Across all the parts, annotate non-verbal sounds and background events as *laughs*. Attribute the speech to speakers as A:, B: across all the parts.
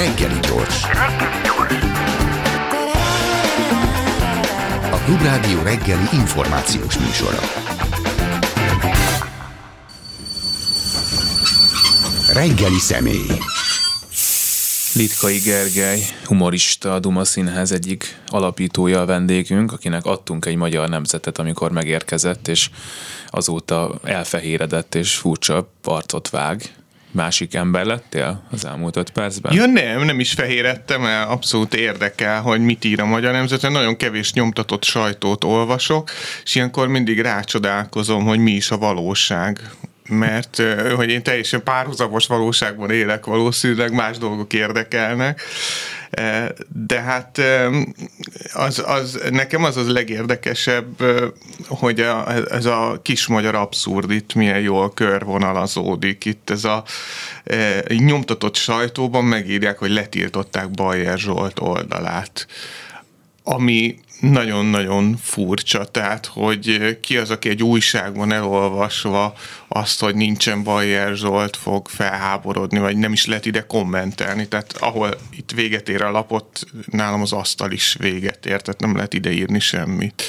A: Reggeli gyors. A Klubrádió reggeli információs műsora. Reggeli személy.
B: Litkai Gergely, humorista, a Duma Színház egyik alapítója a vendégünk, akinek adtunk egy magyar nemzetet, amikor megérkezett, és azóta elfehéredett és furcsa arcot vág. Másik ember lettél az elmúlt öt percben?
C: Ja nem, nem is fehérettem el, abszolút érdekel, hogy mit ír a Magyar Nemzeten. Nagyon kevés nyomtatott sajtót olvasok, és ilyenkor mindig rácsodálkozom, hogy mi is a valóság mert hogy én teljesen párhuzamos valóságban élek, valószínűleg más dolgok érdekelnek, de hát az, az, nekem az az legérdekesebb, hogy a, ez a kis magyar abszurd itt milyen jól körvonalazódik. Itt ez a nyomtatott sajtóban megírják, hogy letiltották Bajer Zsolt oldalát ami nagyon-nagyon furcsa, tehát hogy ki az, aki egy újságban elolvasva azt, hogy nincsen Bajer Zsolt fog felháborodni, vagy nem is lehet ide kommentelni, tehát ahol itt véget ér a lapot, nálam az asztal is véget ér, tehát nem lehet ide írni semmit.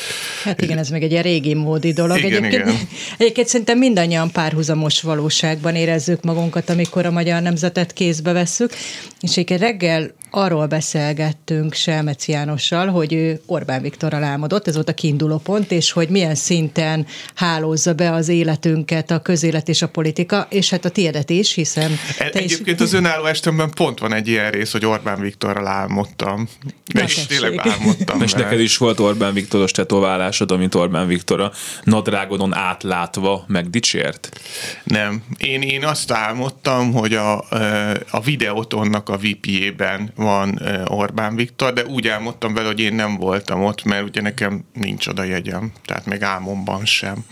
D: Hát igen, ez meg egy ilyen régi módi dolog.
C: Igen,
D: egyébként,
C: igen.
D: egyébként szerintem mindannyian párhuzamos valóságban érezzük magunkat, amikor a magyar nemzetet kézbe vesszük, és egyébként reggel arról beszélgettünk Selmeci Jánossal, hogy ő Orbán Viktorral álmodott, ez volt a kiinduló pont, és hogy milyen szinten hálózza be az életünket a közélet és a politika, és hát a tiédet is, hiszen
C: E-
D: te is...
C: Egyébként az önálló estemben pont van egy ilyen rész, hogy Orbán Viktorral álmodtam. De
D: Na
C: is
D: tessék.
C: tényleg álmodtam.
B: És neked is volt Orbán Viktoros tetoválásod, amit Orbán Viktor a nadrágodon átlátva megdicsért?
C: Nem. Én, én azt álmodtam, hogy a, ö, a videótonnak a VP-ében van Orbán Viktor, de úgy álmodtam vele, hogy én nem voltam ott, mert ugye nekem nincs oda jegyem, tehát még álmomban sem.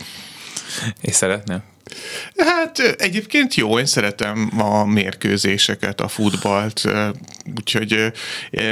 B: És szeretnél?
C: Hát egyébként jó, én szeretem a mérkőzéseket, a futballt, úgyhogy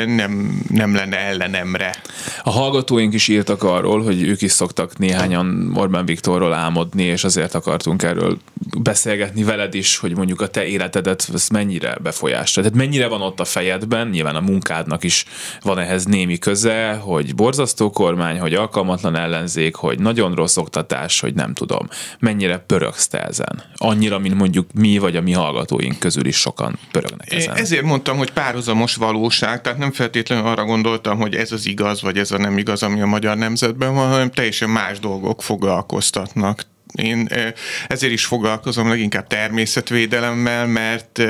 C: nem, nem lenne ellenemre.
B: A hallgatóink is írtak arról, hogy ők is szoktak néhányan Orbán Viktorról álmodni, és azért akartunk erről beszélgetni veled is, hogy mondjuk a te életedet ez mennyire befolyásolja. Tehát mennyire van ott a fejedben, nyilván a munkádnak is van ehhez némi köze, hogy borzasztó kormány, hogy alkalmatlan ellenzék, hogy nagyon rossz oktatás, hogy nem tudom. Mennyire pörögsz te ezen? Annyira, mint mondjuk mi vagy a mi hallgatóink közül is sokan pörögnek
C: Én
B: ezen.
C: ezért mondtam, hogy párhuzamos valóság, tehát nem feltétlenül arra gondoltam, hogy ez az igaz, vagy ez a nem igaz, ami a magyar nemzetben van, hanem teljesen más dolgok foglalkoztatnak. Én ezért is foglalkozom leginkább természetvédelemmel, mert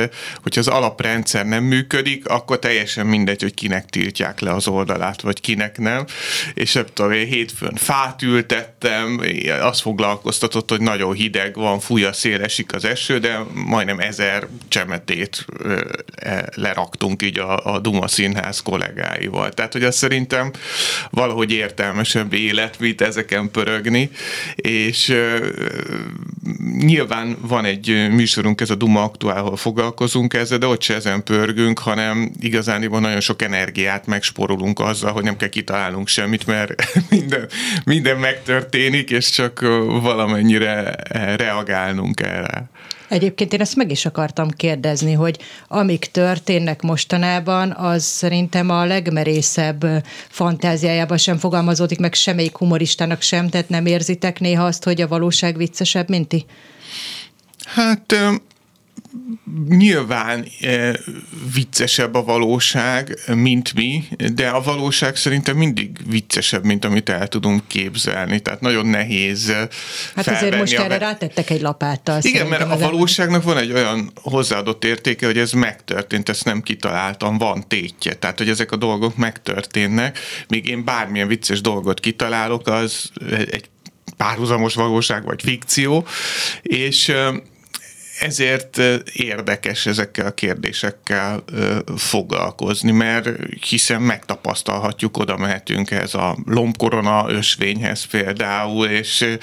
C: hogyha az alaprendszer nem működik, akkor teljesen mindegy, hogy kinek tiltják le az oldalát, vagy kinek nem. És nem tudom, én hétfőn fát ültettem, azt foglalkoztatott, hogy nagyon hideg van, fúj a szél, esik az eső, de majdnem ezer csemetét e, leraktunk így a, a Duma Színház kollégáival. Tehát, hogy azt szerintem valahogy értelmesebb élet, mint ezeken pörögni, és nyilván van egy műsorunk, ez a Duma Aktuál, ahol foglalkozunk ezzel, de ott se ezen pörgünk, hanem igazán nagyon sok energiát megsporolunk azzal, hogy nem kell kitalálnunk semmit, mert *laughs* minden, minden megtörténik, és csak valamennyire eh, reagálnunk erre.
D: Egyébként én ezt meg is akartam kérdezni, hogy amik történnek mostanában, az szerintem a legmerészebb fantáziájában sem fogalmazódik meg semmelyik humoristának sem, tehát nem érzitek néha azt, hogy a valóság viccesebb, mint ti?
C: Hát nyilván eh, viccesebb a valóság, mint mi, de a valóság szerintem mindig viccesebb, mint amit el tudunk képzelni. Tehát nagyon nehéz eh,
D: Hát azért most
C: a
D: erre rátettek egy lapáttal.
C: Igen, mert a valóságnak van egy olyan hozzáadott értéke, hogy ez megtörtént, ezt nem kitaláltam, van tétje. Tehát, hogy ezek a dolgok megtörténnek, míg én bármilyen vicces dolgot kitalálok, az egy párhuzamos valóság vagy fikció, és ö, ezért érdekes ezekkel a kérdésekkel foglalkozni, mert hiszen megtapasztalhatjuk, oda mehetünk ez a lombkorona ösvényhez például, és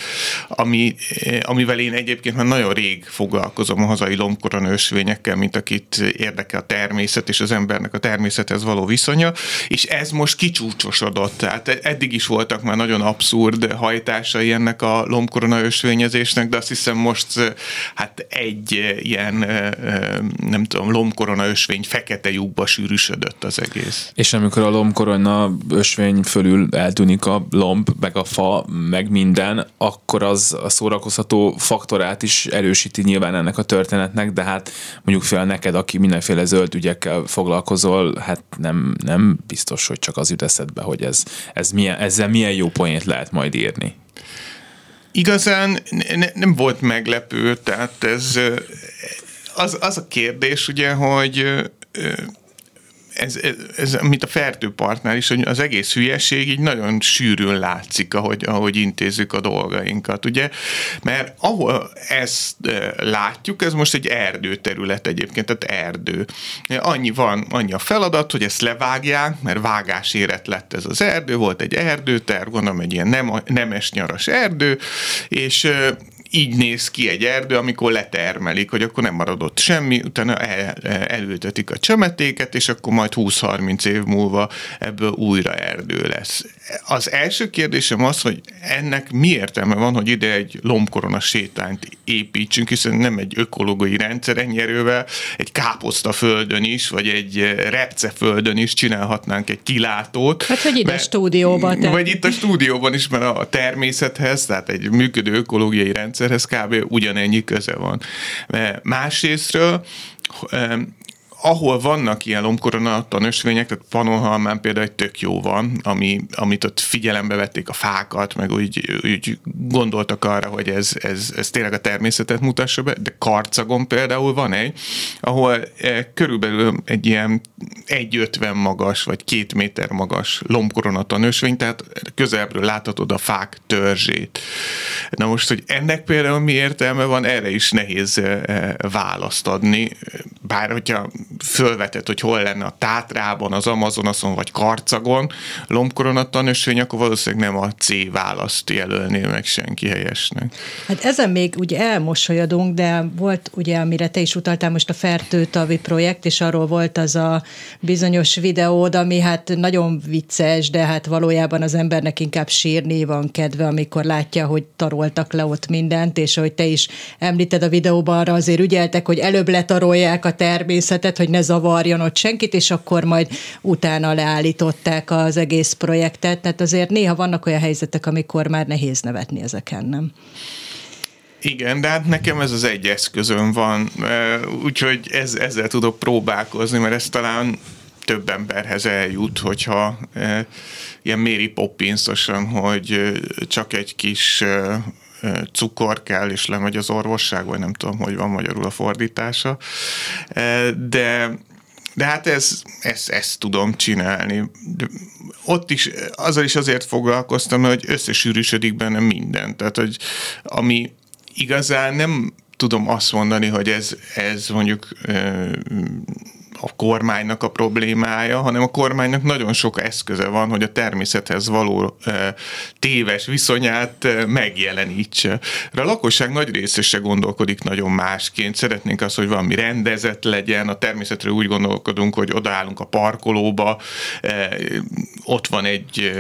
C: ami, amivel én egyébként már nagyon rég foglalkozom a hazai lombkorona ösvényekkel, mint akit érdekel a természet és az embernek a természethez való viszonya, és ez most kicsúcsosodott, tehát eddig is voltak már nagyon abszurd hajtásai ennek a lombkorona ösvényezésnek, de azt hiszem most hát egy egy ilyen, nem tudom, lombkorona ösvény fekete lyukba sűrűsödött az egész.
B: És amikor a lombkorona ösvény fölül eltűnik a lomb, meg a fa, meg minden, akkor az a szórakoztató faktorát is erősíti nyilván ennek a történetnek, de hát mondjuk fél neked, aki mindenféle zöld ügyekkel foglalkozol, hát nem, nem biztos, hogy csak az jut eszedbe, hogy ez, ez milyen, ezzel milyen jó poént lehet majd írni.
C: Igazán ne, nem volt meglepő, tehát ez az, az a kérdés ugye, hogy ez, ez, ez, mint a fertőpartnál is, hogy az egész hülyeség így nagyon sűrűn látszik, ahogy, ahogy intézzük a dolgainkat, ugye? Mert ahol ezt látjuk, ez most egy erdőterület egyébként, tehát erdő. Annyi van, annyi a feladat, hogy ezt levágják, mert vágás érett lett ez az erdő, volt egy erdőterv, gondolom egy ilyen nem, nemes nyaras erdő, és így néz ki egy erdő, amikor letermelik, hogy akkor nem maradott semmi, utána el, elültetik a csemetéket, és akkor majd 20-30 év múlva ebből újra erdő lesz. Az első kérdésem az, hogy ennek mi értelme van, hogy ide egy lombkorona sétányt építsünk, hiszen nem egy ökológiai rendszer ennyi erővel, egy káposzta földön is, vagy egy repce földön is csinálhatnánk egy kilátót.
D: Hát, hogy mert, a stúdióban.
C: Vagy itt a stúdióban is, mert a természethez, tehát egy működő ökológiai rendszer rendszerhez kb. ugyanennyi köze van. Másrésztről ahol vannak ilyen lombkorona tanösvények, tehát Panonhalmán például egy tök jó van, ami, amit ott figyelembe vették a fákat, meg úgy, úgy gondoltak arra, hogy ez, ez, ez tényleg a természetet mutassa be, de Karcagon például van egy, ahol e, körülbelül egy ilyen 1,50 magas, vagy két méter magas lombkorona tanösvény, tehát közelről láthatod a fák törzsét. Na most, hogy ennek például mi értelme van, erre is nehéz e, választ adni, bár hogyha fölvetett, hogy hol lenne a Tátrában, az Amazonason vagy Karcagon lombkoronatanösvény, akkor valószínűleg nem a C választ jelölné meg senki helyesnek.
D: Hát ezen még ugye elmosolyodunk, de volt ugye, amire te is utaltál most a Fertőtavi projekt, és arról volt az a bizonyos videód, ami hát nagyon vicces, de hát valójában az embernek inkább sírni van kedve, amikor látja, hogy taroltak le ott mindent, és ahogy te is említed a videóban, arra azért ügyeltek, hogy előbb letarolják a természetet, hogy ne zavarjon ott senkit, és akkor majd utána leállították az egész projektet. Tehát azért néha vannak olyan helyzetek, amikor már nehéz nevetni ezeken, nem?
C: Igen, de hát nekem ez az egy eszközön van, úgyhogy ez, ezzel tudok próbálkozni, mert ez talán több emberhez eljut, hogyha e, ilyen Mary Poppinsosan, hogy csak egy kis cukor kell, és lemegy az orvosság, vagy nem tudom, hogy van magyarul a fordítása. De de hát ez, ezt, ezt tudom csinálni. De ott is, azzal is azért foglalkoztam, hogy összesűrűsödik benne minden. Tehát, hogy ami igazán nem tudom azt mondani, hogy ez, ez mondjuk a kormánynak a problémája, hanem a kormánynak nagyon sok eszköze van, hogy a természethez való téves viszonyát megjelenítse. De a lakosság nagy része se gondolkodik nagyon másként. Szeretnénk azt, hogy valami rendezett legyen, a természetre úgy gondolkodunk, hogy odaállunk a parkolóba, ott van egy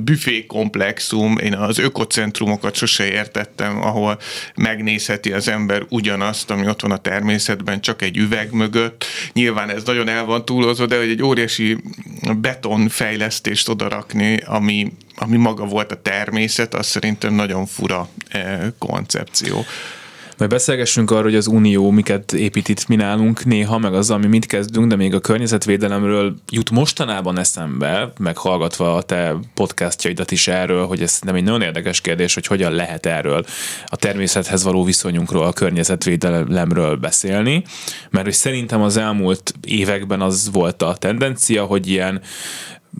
C: büfékomplexum, én az ökocentrumokat sose értettem, ahol megnézheti az ember ugyanazt, ami ott van a természetben, csak egy üveg mögött. Nyilván ez nagyon el van túlozva, de hogy egy óriási betonfejlesztést odarakni, ami, ami maga volt a természet, az szerintem nagyon fura eh, koncepció.
B: Majd beszélgessünk arról, hogy az Unió miket épít itt mi nálunk néha, meg az, ami mit kezdünk, de még a környezetvédelemről jut mostanában eszembe, meghallgatva a te podcastjaidat is erről, hogy ez nem egy nagyon érdekes kérdés, hogy hogyan lehet erről a természethez való viszonyunkról, a környezetvédelemről beszélni, mert hogy szerintem az elmúlt években az volt a tendencia, hogy ilyen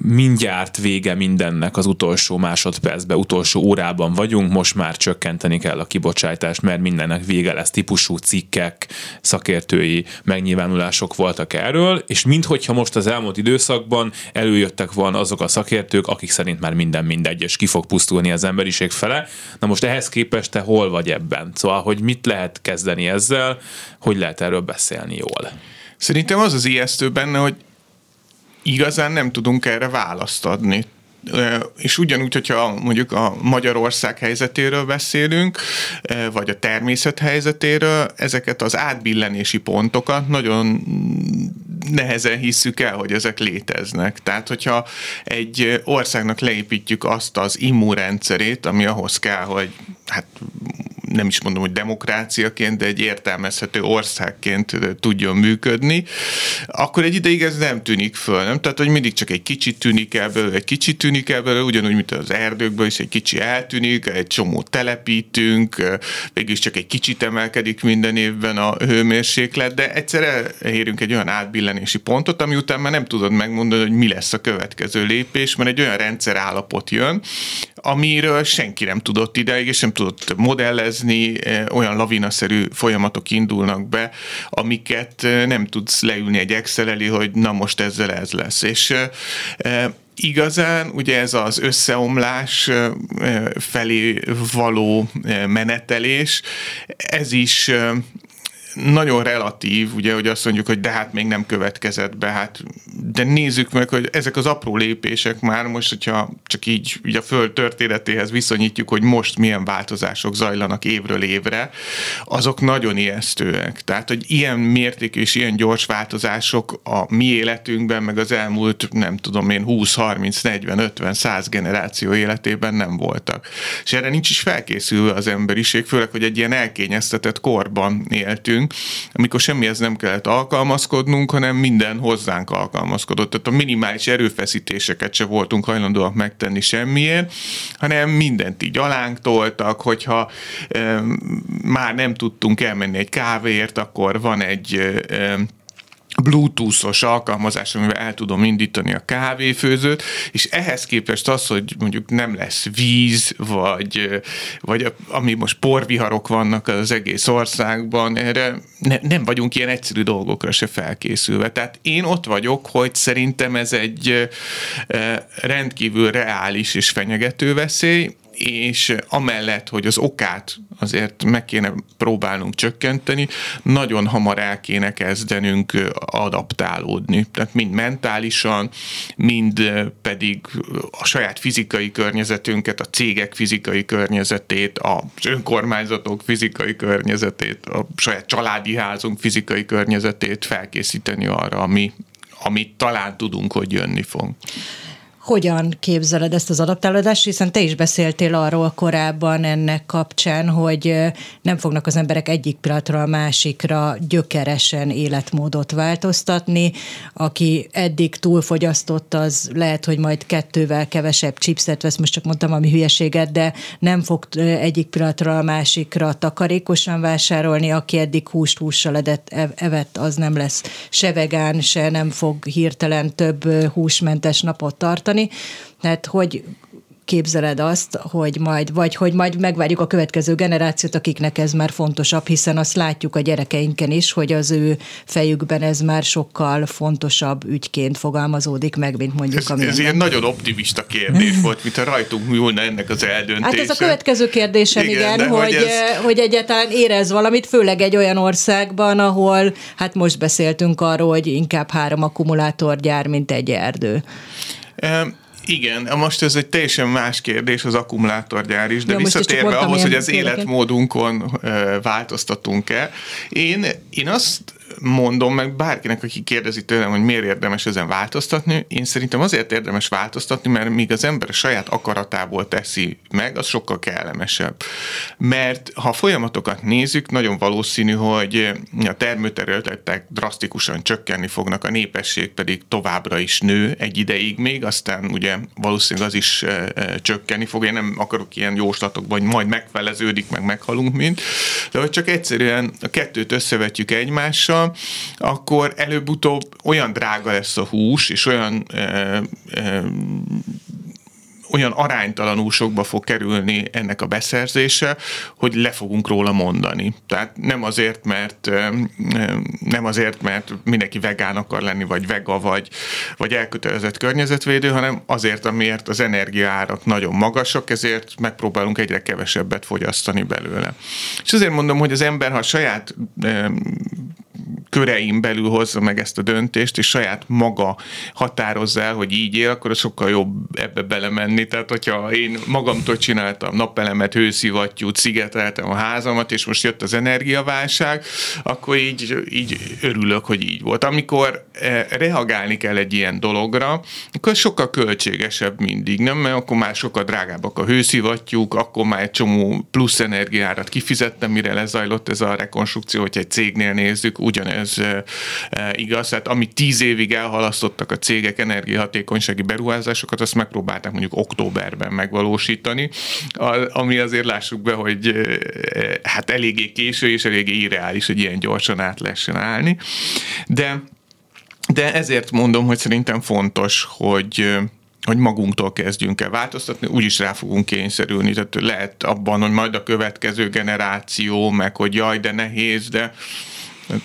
B: mindjárt vége mindennek az utolsó másodpercben, utolsó órában vagyunk, most már csökkenteni kell a kibocsátást, mert mindennek vége lesz típusú cikkek, szakértői megnyilvánulások voltak erről, és minthogyha most az elmúlt időszakban előjöttek volna azok a szakértők, akik szerint már minden mindegy, és ki fog pusztulni az emberiség fele. Na most ehhez képest te hol vagy ebben? Szóval, hogy mit lehet kezdeni ezzel, hogy lehet erről beszélni jól?
C: Szerintem az az ijesztő benne, hogy igazán nem tudunk erre választ adni. és ugyanúgy, hogyha mondjuk a Magyarország helyzetéről beszélünk, vagy a természet helyzetéről, ezeket az átbillenési pontokat nagyon nehezen hisszük el, hogy ezek léteznek. Tehát, hogyha egy országnak leépítjük azt az immunrendszerét, ami ahhoz kell, hogy hát nem is mondom, hogy demokráciaként, de egy értelmezhető országként tudjon működni, akkor egy ideig ez nem tűnik föl, nem? Tehát, hogy mindig csak egy kicsit tűnik el belőle, egy kicsit tűnik el belőle, ugyanúgy, mint az erdőkből is egy kicsi eltűnik, egy csomó telepítünk, végülis csak egy kicsit emelkedik minden évben a hőmérséklet, de egyszer elérünk egy olyan átbillenési pontot, ami után már nem tudod megmondani, hogy mi lesz a következő lépés, mert egy olyan rendszer állapot jön, amiről senki nem tudott ideig, és nem tudott modellezni, eh, olyan lavinaszerű folyamatok indulnak be, amiket nem tudsz leülni egy Excel elé, hogy na most ezzel ez lesz. És igazán ugye ez az összeomlás felé való menetelés, ez is nagyon relatív, ugye, hogy azt mondjuk, hogy de hát még nem következett be, hát de nézzük meg, hogy ezek az apró lépések már most, hogyha csak így ugye a föld történetéhez viszonyítjuk, hogy most milyen változások zajlanak évről évre, azok nagyon ijesztőek. Tehát, hogy ilyen mértékű és ilyen gyors változások a mi életünkben, meg az elmúlt, nem tudom én, 20, 30, 40, 50, 100 generáció életében nem voltak. És erre nincs is felkészülve az emberiség, főleg, hogy egy ilyen elkényeztetett korban éltünk, amikor semmihez nem kellett alkalmazkodnunk, hanem minden hozzánk alkalmazkodott. Tehát a minimális erőfeszítéseket se voltunk hajlandóak megtenni semmiért, hanem mindent így alánk toltak, hogyha e, már nem tudtunk elmenni egy kávéért, akkor van egy e, bluetoothos alkalmazás, amivel el tudom indítani a kávéfőzőt, és ehhez képest az, hogy mondjuk nem lesz víz, vagy, vagy ami most porviharok vannak az egész országban, erre ne, nem vagyunk ilyen egyszerű dolgokra se felkészülve. Tehát én ott vagyok, hogy szerintem ez egy rendkívül reális és fenyegető veszély, és amellett, hogy az okát azért meg kéne próbálnunk csökkenteni, nagyon hamar el kéne kezdenünk adaptálódni. Tehát mind mentálisan, mind pedig a saját fizikai környezetünket, a cégek fizikai környezetét, az önkormányzatok fizikai környezetét, a saját családi házunk fizikai környezetét felkészíteni arra, ami, amit talán tudunk, hogy jönni fog
D: hogyan képzeled ezt az adaptálódást, hiszen te is beszéltél arról korábban ennek kapcsán, hogy nem fognak az emberek egyik pillanatról a másikra gyökeresen életmódot változtatni. Aki eddig túlfogyasztott, az lehet, hogy majd kettővel kevesebb chipset vesz, most csak mondtam ami hülyeséget, de nem fog egyik pillanatról a másikra takarékosan vásárolni, aki eddig húst hússal edett, evett, az nem lesz se vegán, se nem fog hirtelen több húsmentes napot tartani, tartani. Tehát hogy képzeled azt, hogy majd, vagy hogy majd megvárjuk a következő generációt, akiknek ez már fontosabb, hiszen azt látjuk a gyerekeinken is, hogy az ő fejükben ez már sokkal fontosabb ügyként fogalmazódik meg, mint mondjuk
C: a Ez ilyen nagyon optimista kérdés volt, mint a rajtunk múlna ennek az eldöntése.
D: Hát ez a következő kérdésem, igen, igen hogy, hogy, ez... hogy egyáltalán érez valamit, főleg egy olyan országban, ahol, hát most beszéltünk arról, hogy inkább három akkumulátorgyár, mint egy erdő.
C: Igen, most ez egy teljesen más kérdés, az akkumulátorgyár is, de ja, visszatérve ahhoz, hogy az életmódunkon változtatunk-e, én, én azt mondom meg bárkinek, aki kérdezi tőlem, hogy miért érdemes ezen változtatni, én szerintem azért érdemes változtatni, mert míg az ember saját akaratából teszi meg, az sokkal kellemesebb. Mert ha folyamatokat nézzük, nagyon valószínű, hogy a termőterületek drasztikusan csökkenni fognak, a népesség pedig továbbra is nő egy ideig még, aztán ugye valószínűleg az is e, e, csökkenni fog. Én nem akarok ilyen jóslatokban, hogy majd megfeleződik, meg meghalunk mint, de hogy csak egyszerűen a kettőt összevetjük egymással, akkor előbb-utóbb olyan drága lesz a hús, és olyan e, e, olyan aránytalanul sokba fog kerülni ennek a beszerzése, hogy le fogunk róla mondani. Tehát nem azért, mert nem azért, mert mindenki vegán akar lenni, vagy vega, vagy, vagy elkötelezett környezetvédő, hanem azért, amiért az energiaárak nagyon magasak, ezért megpróbálunk egyre kevesebbet fogyasztani belőle. És azért mondom, hogy az ember, ha a saját körein belül hozza meg ezt a döntést, és saját maga határozza el, hogy így él, akkor sokkal jobb ebbe belemenni. Tehát, hogyha én magamtól csináltam napelemet, hőszivattyút, szigeteltem a házamat, és most jött az energiaválság, akkor így, így örülök, hogy így volt. Amikor eh, reagálni kell egy ilyen dologra, akkor sokkal költségesebb mindig, nem? Mert akkor már sokkal drágábbak a hőszivattyúk, akkor már egy csomó plusz energiárat kifizettem, mire lezajlott ez a rekonstrukció, hogyha egy cégnél nézzük, ugyanez igaz. Tehát amit tíz évig elhalasztottak a cégek energiahatékonysági beruházásokat, azt megpróbálták mondjuk októberben megvalósítani, ami azért lássuk be, hogy hát eléggé késő és eléggé irreális, hogy ilyen gyorsan át lehessen állni. De de ezért mondom, hogy szerintem fontos, hogy hogy magunktól kezdjünk el változtatni, úgyis rá fogunk kényszerülni. Tehát lehet abban, hogy majd a következő generáció, meg hogy jaj, de nehéz, de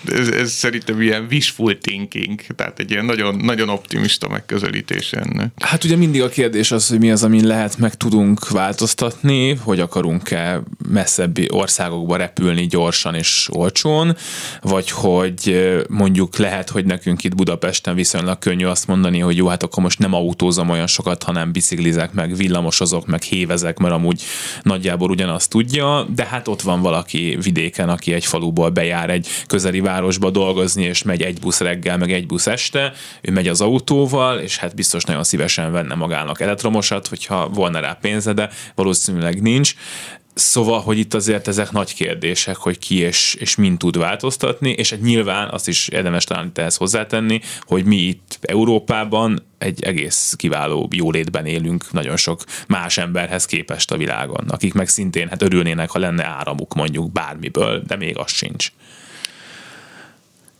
C: ez, ez szerintem ilyen wishful thinking, tehát egy ilyen nagyon, nagyon optimista megközelítés ennek.
B: Hát ugye mindig a kérdés az, hogy mi az, amin lehet meg tudunk változtatni, hogy akarunk-e messzebbi országokba repülni gyorsan és olcsón, vagy hogy mondjuk lehet, hogy nekünk itt Budapesten viszonylag könnyű azt mondani, hogy jó, hát akkor most nem autózom olyan sokat, hanem biciklizek, meg villamosozok, meg hévezek, mert amúgy nagyjából ugyanazt tudja, de hát ott van valaki vidéken, aki egy faluból bejár egy közel közeli városba dolgozni, és megy egy busz reggel, meg egy busz este, ő megy az autóval, és hát biztos nagyon szívesen venne magának elektromosat, hogyha volna rá pénze, de valószínűleg nincs. Szóval, hogy itt azért ezek nagy kérdések, hogy ki és, és mind tud változtatni, és hát nyilván azt is érdemes talán ehhez hozzátenni, hogy mi itt Európában egy egész kiváló jólétben élünk nagyon sok más emberhez képest a világon, akik meg szintén hát örülnének, ha lenne áramuk mondjuk bármiből, de még az sincs.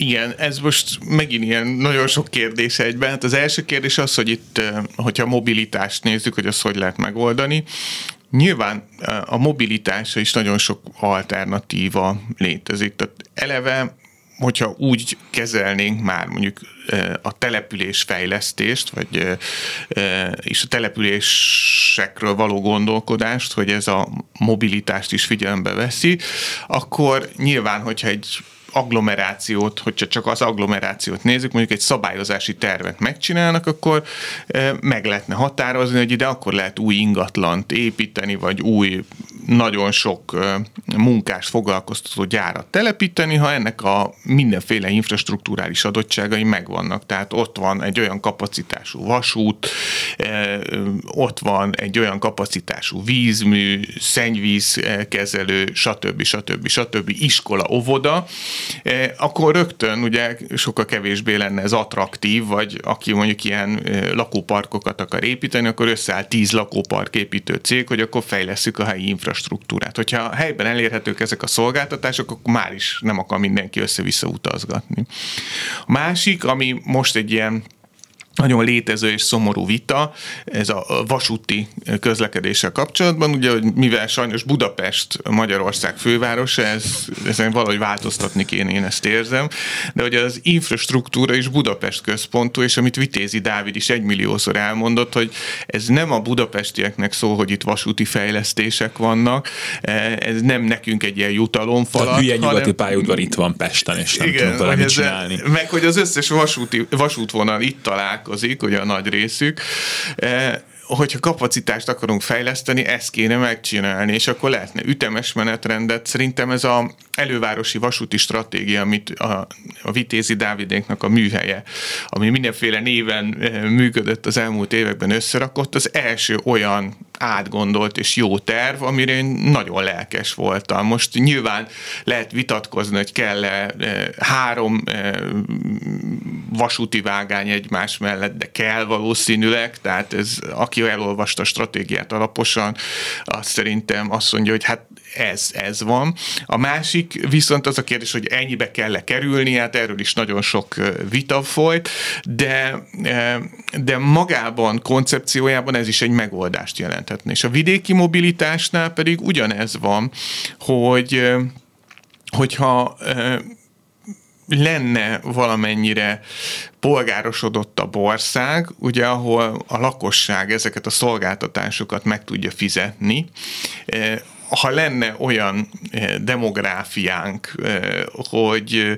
C: Igen, ez most megint ilyen nagyon sok kérdés egyben. Hát az első kérdés az, hogy itt, hogyha mobilitást nézzük, hogy azt hogy lehet megoldani. Nyilván a mobilitásra is nagyon sok alternatíva létezik. Tehát eleve hogyha úgy kezelnénk már mondjuk a település fejlesztést, vagy és a településekről való gondolkodást, hogy ez a mobilitást is figyelembe veszi, akkor nyilván, hogyha egy agglomerációt, hogyha csak az agglomerációt nézzük, mondjuk egy szabályozási tervet megcsinálnak, akkor eh, meg lehetne határozni, hogy ide akkor lehet új ingatlant építeni, vagy új nagyon sok munkás foglalkoztató gyárat telepíteni, ha ennek a mindenféle infrastruktúrális adottságai megvannak. Tehát ott van egy olyan kapacitású vasút, ott van egy olyan kapacitású vízmű, szennyvízkezelő, stb. stb. stb. iskola, óvoda, akkor rögtön ugye sokkal kevésbé lenne ez attraktív, vagy aki mondjuk ilyen lakóparkokat akar építeni, akkor összeáll tíz lakópark építő cég, hogy akkor fejleszük a helyi infrastruktúrát infrastruktúrát. Hogyha a helyben elérhetők ezek a szolgáltatások, akkor már is nem akar mindenki össze-vissza utazgatni. A másik, ami most egy ilyen nagyon létező és szomorú vita, ez a vasúti közlekedéssel kapcsolatban, ugye, hogy mivel sajnos Budapest Magyarország fővárosa, ez, ezen valahogy változtatni kéne, én ezt érzem, de hogy az infrastruktúra is Budapest központú, és amit Vitézi Dávid is egymilliószor elmondott, hogy ez nem a budapestieknek szól, hogy itt vasúti fejlesztések vannak, ez nem nekünk egy ilyen jutalomfalat. Tehát
B: hülye nyugati hanem... pályaudvar itt van Pesten, és nem igen, tudom mit csinálni.
C: Meg hogy az összes vasúti, vasútvonal itt találkozik, találkozik, ugye a nagy részük, e, hogyha kapacitást akarunk fejleszteni, ezt kéne megcsinálni, és akkor lehetne ütemes menetrendet. Szerintem ez a elővárosi vasúti stratégia, amit a, a Vitézi Dávidénknak a műhelye, ami mindenféle néven e, működött az elmúlt években összerakott, az első olyan átgondolt és jó terv, amire én nagyon lelkes voltam. Most nyilván lehet vitatkozni, hogy kell-e e, három vasúti vágány egymás mellett, de kell valószínűleg, tehát ez, aki elolvasta a stratégiát alaposan, azt szerintem azt mondja, hogy hát ez, ez van. A másik viszont az a kérdés, hogy ennyibe kell-e kerülni, hát erről is nagyon sok vita folyt, de, de magában, koncepciójában ez is egy megoldást jelenthetne. És a vidéki mobilitásnál pedig ugyanez van, hogy hogyha lenne valamennyire polgárosodottabb ország, ugye, ahol a lakosság ezeket a szolgáltatásokat meg tudja fizetni, ha lenne olyan eh, demográfiánk, eh, hogy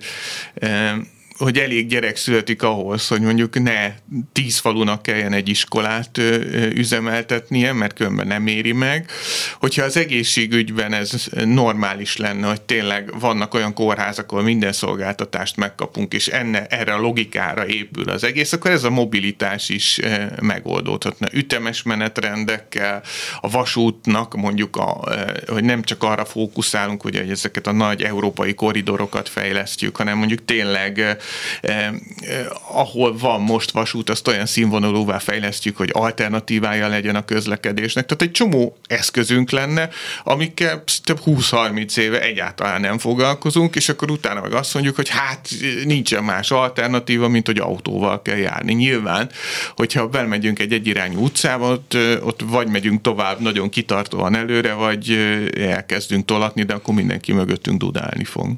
C: hogy elég gyerek születik ahhoz, hogy mondjuk ne tíz falunak kelljen egy iskolát üzemeltetnie, mert különben nem éri meg. Hogyha az egészségügyben ez normális lenne, hogy tényleg vannak olyan kórházak, ahol minden szolgáltatást megkapunk, és enne, erre a logikára épül az egész, akkor ez a mobilitás is megoldódhatna. Ütemes menetrendekkel, a vasútnak mondjuk, a, hogy nem csak arra fókuszálunk, hogy ezeket a nagy európai koridorokat fejlesztjük, hanem mondjuk tényleg eh, ahol van most vasút, azt olyan színvonalúvá fejlesztjük, hogy alternatívája legyen a közlekedésnek. Tehát egy csomó eszközünk lenne, amikkel több 20-30 éve egyáltalán nem foglalkozunk, és akkor utána meg azt mondjuk, hogy hát nincsen más alternatíva, mint hogy autóval kell járni. Nyilván, hogyha belmegyünk egy egyirányú utcába, ott, ott vagy megyünk tovább nagyon kitartóan előre, vagy elkezdünk tolatni, de akkor mindenki mögöttünk dudálni fog.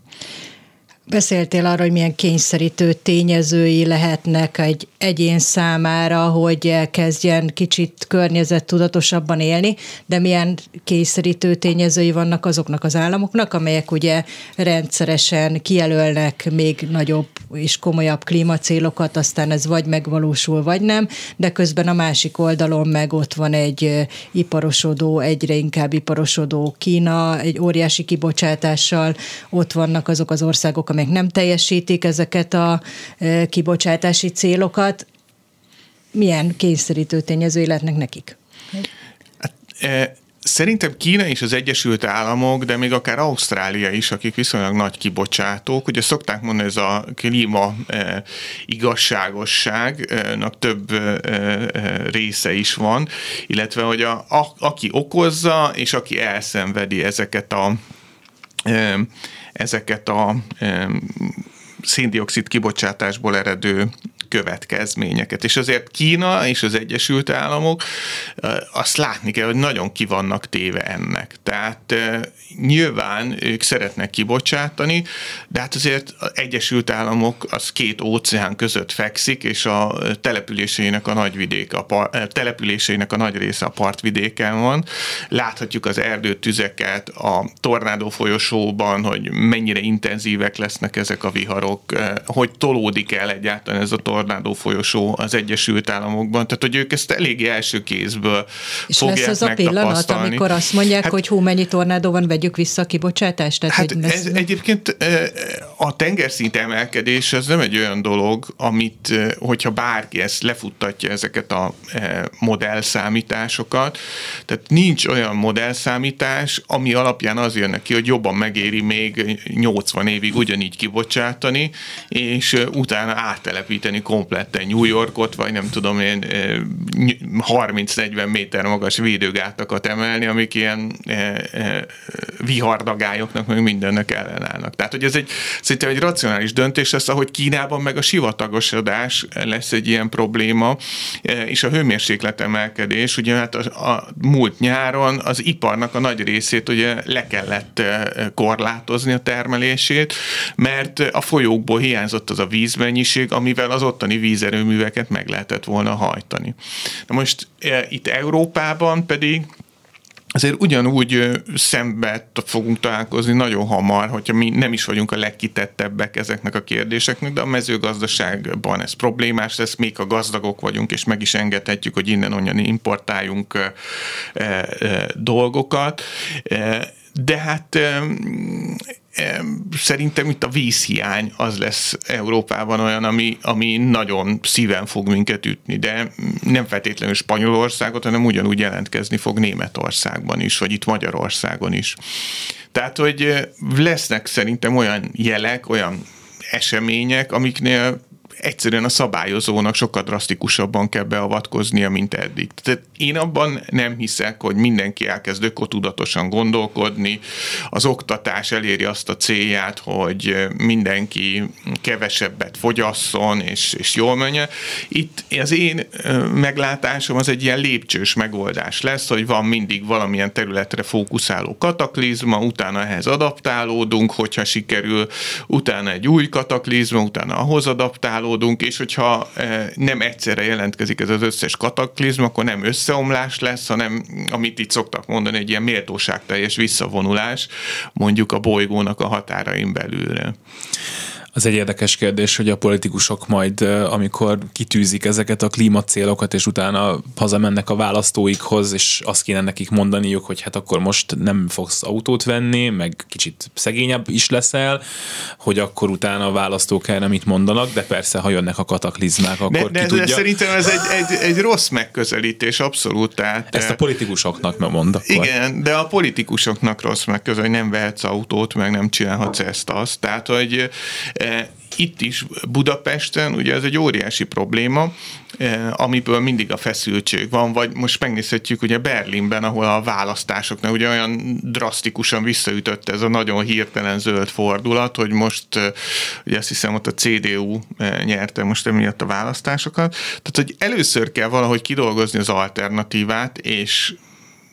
D: Beszéltél arról, hogy milyen kényszerítő tényezői lehetnek egy egyén számára, hogy elkezdjen kicsit környezettudatosabban élni, de milyen kényszerítő tényezői vannak azoknak az államoknak, amelyek ugye rendszeresen kijelölnek még nagyobb és komolyabb klímacélokat, aztán ez vagy megvalósul, vagy nem, de közben a másik oldalon meg ott van egy iparosodó, egyre inkább iparosodó Kína, egy óriási kibocsátással, ott vannak azok az országok, amelyek nem teljesítik ezeket a e, kibocsátási célokat, milyen kényszerítő tényezői lehetnek nekik?
C: Hát, e, Szerintem Kína és az Egyesült Államok, de még akár Ausztrália is, akik viszonylag nagy kibocsátók, ugye szokták mondani, ez a klíma e, igazságosságnak több e, e, része is van, illetve hogy a, a, aki okozza és aki elszenvedi ezeket a e, ezeket a széndiokszid kibocsátásból eredő következményeket. És azért Kína és az Egyesült Államok azt látni kell, hogy nagyon ki vannak téve ennek. Tehát nyilván ők szeretnek kibocsátani, de hát azért az Egyesült Államok az két óceán között fekszik, és a településeinek a nagy vidék, a par, településeinek a nagy része a partvidéken van. Láthatjuk az erdőtüzeket a tornádó folyosóban, hogy mennyire intenzívek lesznek ezek a viharok, hogy tolódik el egyáltalán ez a tornádó folyosó az Egyesült Államokban. Tehát, hogy ők ezt eléggé első kézből
D: és
C: fogják
D: lesz az a pillanat, amikor azt mondják, hát, hogy hú, mennyi tornádó van, vegyük vissza a kibocsátást? Tehát,
C: hát
D: hogy
C: ez, egyébként a tengerszint emelkedés az nem egy olyan dolog, amit, hogyha bárki ezt lefuttatja ezeket a modellszámításokat, tehát nincs olyan modellszámítás, ami alapján az jön neki, hogy jobban megéri még 80 évig ugyanígy kibocsátani, és utána áttelepíteni kompletten New Yorkot, vagy nem tudom én 30-40 méter magas védőgátakat emelni, amik ilyen vihardagályoknak, meg mindennek ellenállnak. Tehát, hogy ez egy, szerintem egy racionális döntés lesz, ahogy Kínában meg a sivatagosodás lesz egy ilyen probléma, és a hőmérséklet emelkedés, ugye hát a, a múlt nyáron az iparnak a nagy részét ugye le kellett korlátozni a termelését, mert a folyókból hiányzott az a vízmennyiség, amivel az ottani vízerőműveket meg lehetett volna hajtani. Na most itt Európában pedig azért ugyanúgy szembe fogunk találkozni nagyon hamar, hogyha mi nem is vagyunk a legkitettebbek ezeknek a kérdéseknek, de a mezőgazdaságban ez problémás lesz, még a gazdagok vagyunk, és meg is engedhetjük, hogy innen-onnan importáljunk dolgokat. De hát szerintem itt a vízhiány az lesz Európában olyan, ami, ami nagyon szíven fog minket ütni, de nem feltétlenül Spanyolországot, hanem ugyanúgy jelentkezni fog Németországban is, vagy itt Magyarországon is. Tehát, hogy lesznek szerintem olyan jelek, olyan események, amiknél egyszerűen a szabályozónak sokkal drasztikusabban kell beavatkoznia, mint eddig. Tehát én abban nem hiszek, hogy mindenki elkezd ökotudatosan gondolkodni, az oktatás eléri azt a célját, hogy mindenki kevesebbet fogyasszon és, és jól menje. Itt az én meglátásom az egy ilyen lépcsős megoldás lesz, hogy van mindig valamilyen területre fókuszáló kataklizma, utána ehhez adaptálódunk, hogyha sikerül, utána egy új kataklizma, utána ahhoz adaptálódunk, kapcsolódunk, és hogyha eh, nem egyszerre jelentkezik ez az összes kataklizm, akkor nem összeomlás lesz, hanem amit itt szoktak mondani, egy ilyen méltóságteljes visszavonulás mondjuk a bolygónak a határain belülre.
B: Az egy érdekes kérdés, hogy a politikusok majd, amikor kitűzik ezeket a klímacélokat, és utána hazamennek a választóikhoz, és azt kéne nekik mondaniuk, hogy hát akkor most nem fogsz autót venni, meg kicsit szegényebb is leszel, hogy akkor utána a választók erre mit mondanak, de persze, ha jönnek a kataklizmák, akkor
C: de, de,
B: ki tudja.
C: De szerintem ez egy, egy, egy rossz megközelítés, abszolút. Tehát,
B: Ezt a politikusoknak mond akkor.
C: Igen, de a politikusoknak rossz megközelítés, hogy nem vehetsz autót, meg nem csinálhatsz ezt-azt. Tehát, hogy itt is Budapesten ugye ez egy óriási probléma, amiből mindig a feszültség van, vagy most megnézhetjük ugye Berlinben, ahol a választásoknak ugye olyan drasztikusan visszaütött ez a nagyon hirtelen zöld fordulat, hogy most ugye azt hiszem ott a CDU nyerte most emiatt a választásokat. Tehát, hogy először kell valahogy kidolgozni az alternatívát, és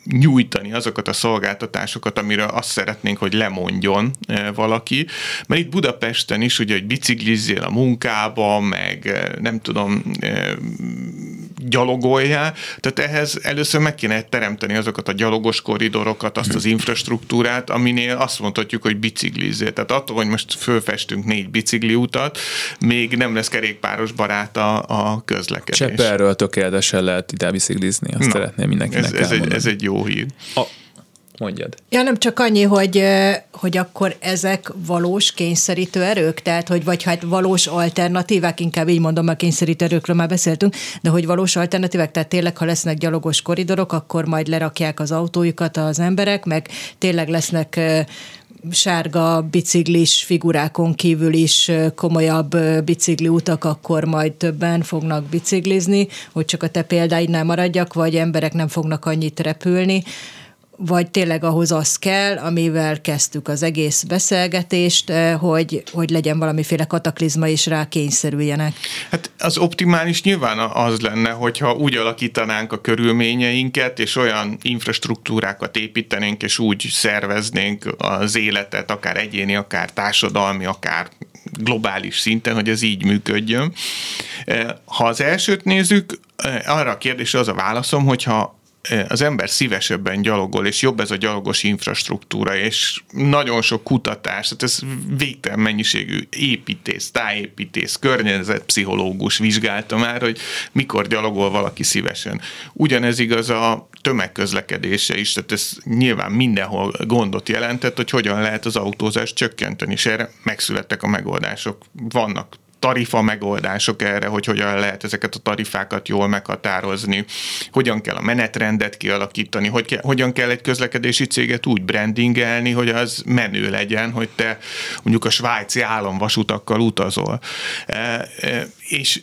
C: nyújtani azokat a szolgáltatásokat, amiről azt szeretnénk, hogy lemondjon eh, valaki. Mert itt Budapesten is, ugye, hogy biciklizzél a munkába, meg eh, nem tudom, eh, gyalogoljál, tehát ehhez először meg kéne teremteni azokat a gyalogos koridorokat, azt az infrastruktúrát, aminél azt mondhatjuk, hogy biciklizzél. Tehát attól, hogy most fölfestünk négy bicikliutat, még nem lesz kerékpáros barát a, a közlekedés.
B: Csepperről tökéletesen lehet ide biciklizni, azt Na, szeretném mindenkinek
C: ez, ez, egy, ez egy jó hír. A,
B: mondjad.
D: Ja, nem csak annyi, hogy, hogy akkor ezek valós kényszerítő erők, tehát hogy vagy hát valós alternatívák, inkább így mondom, a kényszerítő erőkről már beszéltünk, de hogy valós alternatívák, tehát tényleg, ha lesznek gyalogos koridorok, akkor majd lerakják az autójukat az emberek, meg tényleg lesznek sárga biciklis figurákon kívül is komolyabb bicikli utak, akkor majd többen fognak biciklizni, hogy csak a te példáid maradjak, vagy emberek nem fognak annyit repülni vagy tényleg ahhoz az kell, amivel kezdtük az egész beszélgetést, eh, hogy, hogy legyen valamiféle kataklizma és rá kényszerüljenek.
C: Hát az optimális nyilván az lenne, hogyha úgy alakítanánk a körülményeinket, és olyan infrastruktúrákat építenénk, és úgy szerveznénk az életet, akár egyéni, akár társadalmi, akár globális szinten, hogy ez így működjön. Eh, ha az elsőt nézzük, eh, arra a kérdésre az a válaszom, hogyha az ember szívesebben gyalogol, és jobb ez a gyalogos infrastruktúra, és nagyon sok kutatás, tehát ez végtelen mennyiségű építész, tájépítész, környezetpszichológus vizsgálta már, hogy mikor gyalogol valaki szívesen. Ugyanez igaz a tömegközlekedése is, tehát ez nyilván mindenhol gondot jelentett, hogy hogyan lehet az autózást csökkenteni, és erre megszülettek a megoldások. Vannak tarifa megoldások erre, hogy hogyan lehet ezeket a tarifákat jól meghatározni, hogyan kell a menetrendet kialakítani, hogy ke, hogyan kell egy közlekedési céget úgy brandingelni, hogy az menő legyen, hogy te mondjuk a svájci államvasutakkal utazol. E, e, és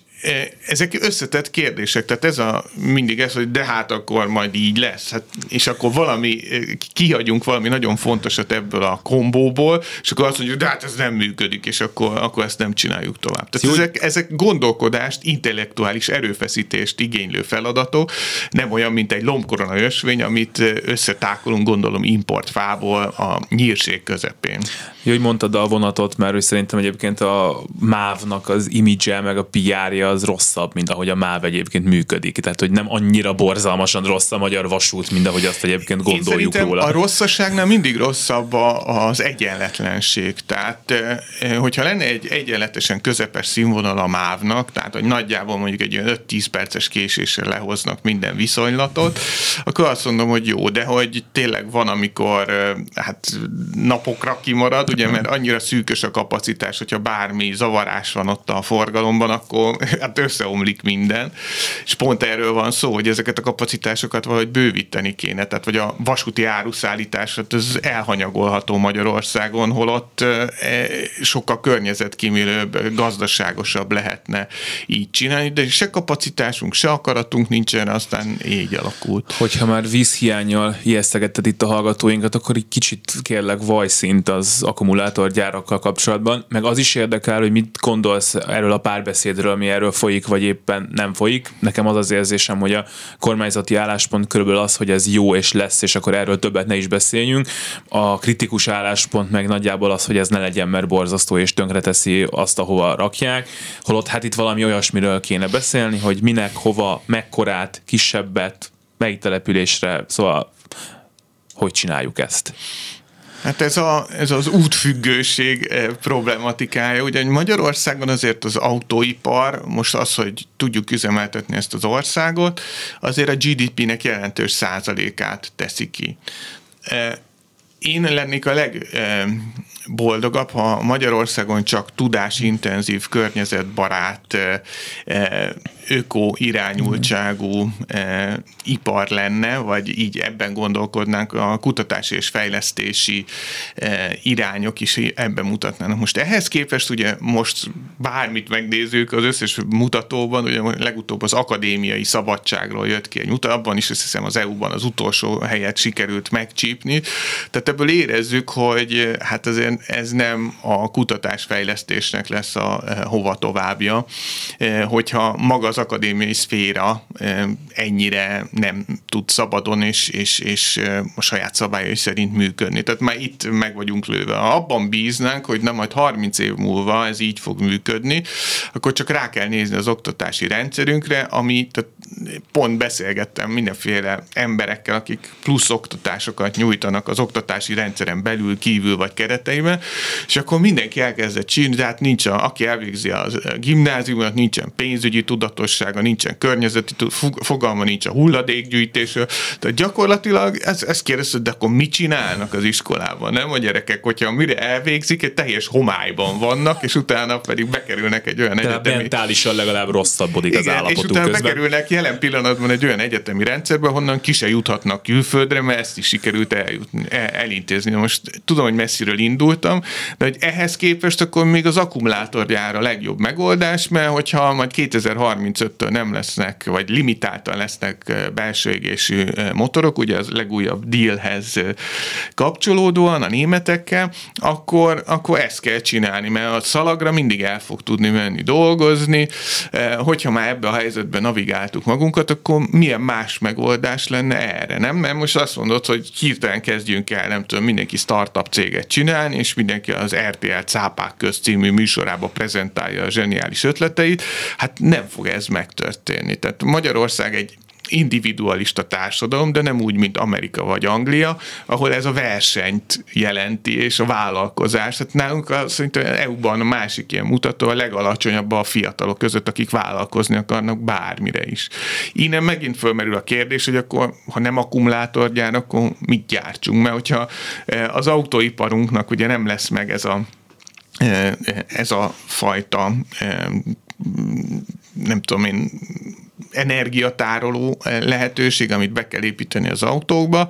C: ezek összetett kérdések, tehát ez a mindig ez, hogy de hát akkor majd így lesz, hát, és akkor valami, e, kihagyunk valami nagyon fontosat ebből a kombóból, és akkor azt mondjuk, de hát ez nem működik, és akkor, akkor ezt nem csináljuk tovább. Tehát ezek, ezek gondolkodást, intellektuális erőfeszítést igénylő feladatok, nem olyan, mint egy lombkorona ösvény, amit összetákolunk, gondolom, importfából a nyírség közepén.
B: Jó, hogy mondtad a vonatot, mert szerintem egyébként a MÁV-nak az imidzse, meg a PR-ja az rosszabb, mint ahogy a MÁV egyébként működik. Tehát, hogy nem annyira borzalmasan rossz a magyar vasút, mint ahogy azt egyébként gondoljuk Én róla.
C: A rosszaságnál mindig rosszabb az egyenletlenség. Tehát, eh, hogyha lenne egy egyenletesen közepes színvonal a MÁV-nak, tehát, hogy nagyjából mondjuk egy 5-10 perces késéssel lehoznak minden viszonylatot, akkor azt mondom, hogy jó, de hogy tényleg van, amikor hát napokra kimarad, ugye, mert annyira szűkös a kapacitás, hogyha bármi zavarás van ott a forgalomban, akkor hát összeomlik minden, és pont erről van szó, hogy ezeket a kapacitásokat valahogy bővíteni kéne, tehát vagy a vasúti áruszállítás, ez elhanyagolható Magyarországon, holott e, sokkal környezetkímélőbb, gazdaságosabb lehetne így csinálni, de se kapacitásunk, se akaratunk nincsen, aztán így alakult.
B: Hogyha már vízhiányjal ijesztegetted itt a hallgatóinkat, akkor egy kicsit kérlek vajszint az akkumulátorgyárakkal kapcsolatban, meg az is érdekel, hogy mit gondolsz erről a párbeszédről, ami erről folyik, vagy éppen nem folyik. Nekem az az érzésem, hogy a kormányzati álláspont körülbelül az, hogy ez jó és lesz, és akkor erről többet ne is beszéljünk. A kritikus álláspont meg nagyjából az, hogy ez ne legyen, mert borzasztó és tönkreteszi azt, ahova rakják. Holott hát itt valami olyasmiről kéne beszélni, hogy minek, hova, mekkorát, kisebbet, melyik településre, szóval hogy csináljuk ezt.
C: Hát ez, a, ez az útfüggőség eh, problematikája. Ugye Magyarországon azért az autóipar, most az, hogy tudjuk üzemeltetni ezt az országot, azért a GDP-nek jelentős százalékát teszi ki. Én lennék a legboldogabb, ha Magyarországon csak tudásintenzív, környezetbarát, öko irányultságú ipar lenne, vagy így ebben gondolkodnánk, a kutatási és fejlesztési irányok is ebben mutatnának. Most ehhez képest ugye most bármit megnézzük az összes mutatóban, ugye legutóbb az akadémiai szabadságról jött ki egy mutató, abban is azt hiszem az EU-ban az utolsó helyet sikerült megcsípni. Tehát ebből érezzük, hogy hát azért ez nem a kutatásfejlesztésnek lesz a eh, hova továbbja, eh, hogyha maga az akadémiai szféra ennyire nem tud szabadon és, és, és a saját szabályai szerint működni. Tehát már itt meg vagyunk lőve. Ha abban bíznánk, hogy nem majd 30 év múlva ez így fog működni, akkor csak rá kell nézni az oktatási rendszerünkre, ami tehát pont beszélgettem mindenféle emberekkel, akik plusz oktatásokat nyújtanak az oktatási rendszeren belül, kívül vagy kereteiben, és akkor mindenki elkezdett csinálni, de hát nincs, a, aki elvégzi a gimnáziumot, nincsen pénzügyi tudatossága, nincsen környezeti fogalma, nincs a hulladékgyűjtésről. Tehát gyakorlatilag ezt, ezt kérdezted, de akkor mit csinálnak az iskolában, nem a gyerekek, hogyha mire elvégzik, egy teljes homályban vannak, és utána pedig bekerülnek egy olyan
B: Tehát egyetemi... mentálisan legalább rosszabbodik Igen, az állapotuk
C: és utána közben. bekerülnek jelen pillanatban egy olyan egyetemi rendszerbe, honnan ki se juthatnak külföldre, mert ezt is sikerült eljutni, elintézni. Most tudom, hogy messziről indultam, de hogy ehhez képest akkor még az akkumulátorgyár a legjobb megoldás, mert hogyha majd 2035-től nem lesznek, vagy limitáltan lesznek belső égésű motorok, ugye az legújabb dealhez kapcsolódóan a németekkel, akkor, akkor ezt kell csinálni, mert a szalagra mindig el fog tudni menni dolgozni, hogyha már ebbe a helyzetben navigáltuk magunkat, akkor milyen más megoldás lenne erre, nem? Mert most azt mondod, hogy hirtelen kezdjünk el, nem tudom, mindenki startup céget csinálni, és mindenki az RTL Cápák köz című műsorába prezentálja a zseniális ötleteit, hát nem fog ez megtörténni. Tehát Magyarország egy individualista társadalom, de nem úgy, mint Amerika vagy Anglia, ahol ez a versenyt jelenti, és a vállalkozás. Tehát nálunk a, szerintem EU-ban a másik ilyen mutató a legalacsonyabb a fiatalok között, akik vállalkozni akarnak bármire is. Innen megint fölmerül a kérdés, hogy akkor, ha nem akkumulátorgyár, akkor mit gyártsunk? Mert hogyha e, az autóiparunknak ugye nem lesz meg ez a e, ez a fajta e, nem tudom én, energiatároló eh, lehetőség, amit be kell építeni az autókba,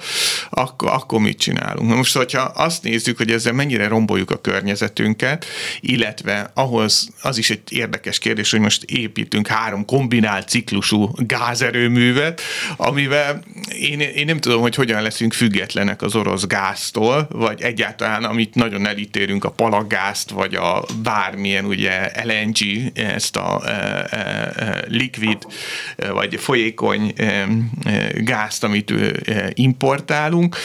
C: akkor, akkor mit csinálunk? Na most, hogyha azt nézzük, hogy ezzel mennyire romboljuk a környezetünket, illetve ahhoz az is egy érdekes kérdés, hogy most építünk három kombinált ciklusú gázerőművet, amivel én, én nem tudom, hogy hogyan leszünk függetlenek az orosz gáztól, vagy egyáltalán, amit nagyon elítérünk, a palagázt, vagy a bármilyen ugye LNG, ezt a e, e, e, likvid vagy folyékony gázt, amit importálunk,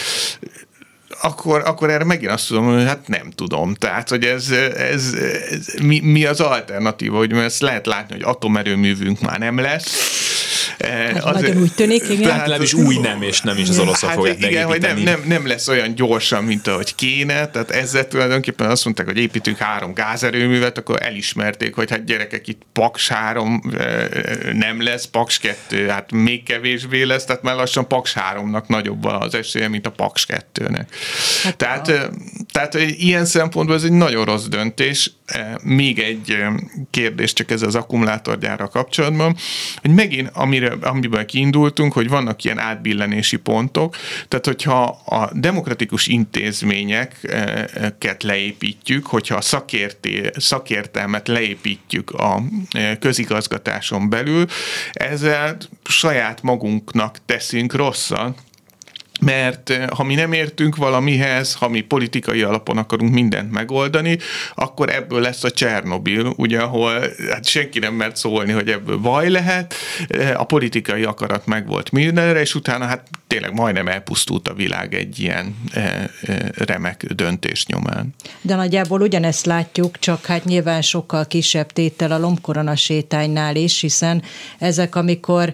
C: akkor, akkor erre megint azt tudom, hogy hát nem tudom. Tehát, hogy ez, ez, ez mi, mi az alternatíva, hogy ezt lehet látni, hogy atomerőművünk már nem lesz,
D: Hát azért, nagyon úgy tűnik, igen.
B: Tehát legalábbis új nem, és nem is az oroszok hát fogják
C: igen, hogy nem, nem, nem, lesz olyan gyorsan, mint ahogy kéne, tehát ezzel tulajdonképpen azt mondták, hogy építünk három gázerőművet, akkor elismerték, hogy hát gyerekek, itt Paks 3 nem lesz, Paks 2 hát még kevésbé lesz, tehát már lassan Paks 3-nak nagyobb az esélye, mint a Paks 2-nek. Hát tehát, a... tehát ilyen szempontból ez egy nagyon rossz döntés. Még egy kérdés csak ez az akkumulátorgyára kapcsolatban, hogy megint, amire amire, amiből kiindultunk, hogy vannak ilyen átbillenési pontok, tehát hogyha a demokratikus intézményeket leépítjük, hogyha a szakérté, szakértelmet leépítjük a e, közigazgatáson belül, ezzel saját magunknak teszünk rosszat, mert eh, ha mi nem értünk valamihez, ha mi politikai alapon akarunk mindent megoldani, akkor ebből lesz a Csernobil, ugye, ahol hát senki nem mert szólni, hogy ebből baj lehet, eh, a politikai akarat meg volt mindenre, és utána hát tényleg majdnem elpusztult a világ egy ilyen eh, remek döntés nyomán.
D: De nagyjából ugyanezt látjuk, csak hát nyilván sokkal kisebb tétel a lombkorona sétánynál is, hiszen ezek, amikor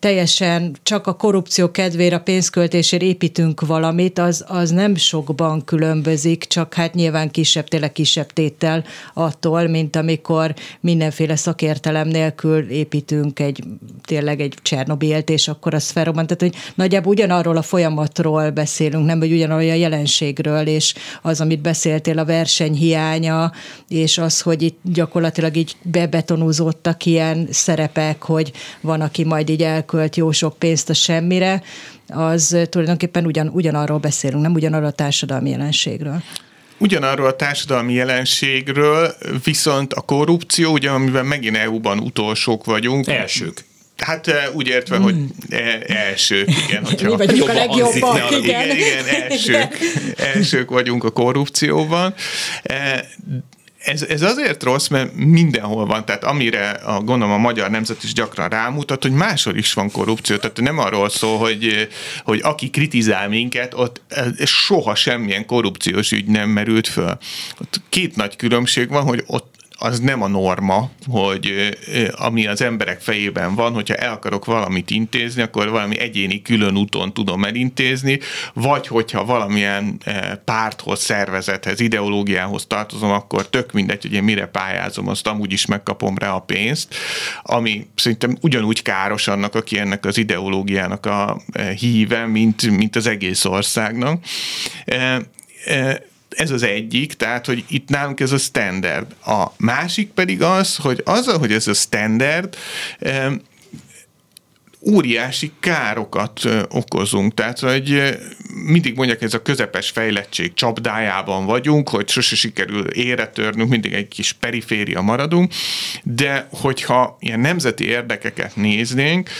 D: teljesen csak a korrupció kedvére, a pénzköltésért építünk valamit, az, az nem sokban különbözik, csak hát nyilván kisebb, tényleg kisebb tétel attól, mint amikor mindenféle szakértelem nélkül építünk egy tényleg egy Csernobilt, és akkor az felrobban. Tehát, hogy nagyjából ugyanarról a folyamatról beszélünk, nem, hogy ugyanarról a jelenségről, és az, amit beszéltél, a verseny hiánya, és az, hogy itt gyakorlatilag így bebetonúzódtak ilyen szerepek, hogy van, aki majd így elkölt jó sok pénzt a semmire, az tulajdonképpen ugyan, ugyanarról beszélünk, nem ugyanarról a társadalmi jelenségről.
C: Ugyanarról a társadalmi jelenségről, viszont a korrupció, ugye amiben megint EU-ban utolsók vagyunk.
B: Elsők.
C: Hát úgy értve, mm. hogy e, elsők, igen.
D: Hogyha Mi vagyunk a legjobbak, igen.
C: igen. Igen, *laughs* elsők, elsők vagyunk a korrupcióban. Ez, ez azért rossz, mert mindenhol van, tehát amire a, gondolom a magyar nemzet is gyakran rámutat, hogy máshol is van korrupció, tehát nem arról szól, hogy, hogy aki kritizál minket, ott soha semmilyen korrupciós ügy nem merült föl. Ott két nagy különbség van, hogy ott az nem a norma, hogy ami az emberek fejében van, hogyha el akarok valamit intézni, akkor valami egyéni külön úton tudom elintézni, vagy hogyha valamilyen párthoz, szervezethez, ideológiához tartozom, akkor tök mindegy, hogy én mire pályázom, azt amúgy is megkapom rá a pénzt, ami szerintem ugyanúgy káros annak, aki ennek az ideológiának a híve, mint, mint az egész országnak ez az egyik, tehát, hogy itt nálunk ez a standard. A másik pedig az, hogy azzal, hogy ez a standard, óriási károkat okozunk. Tehát, hogy mindig mondják, ez a közepes fejlettség csapdájában vagyunk, hogy sose sikerül ére törnünk, mindig egy kis periféria maradunk, de hogyha ilyen nemzeti érdekeket néznénk,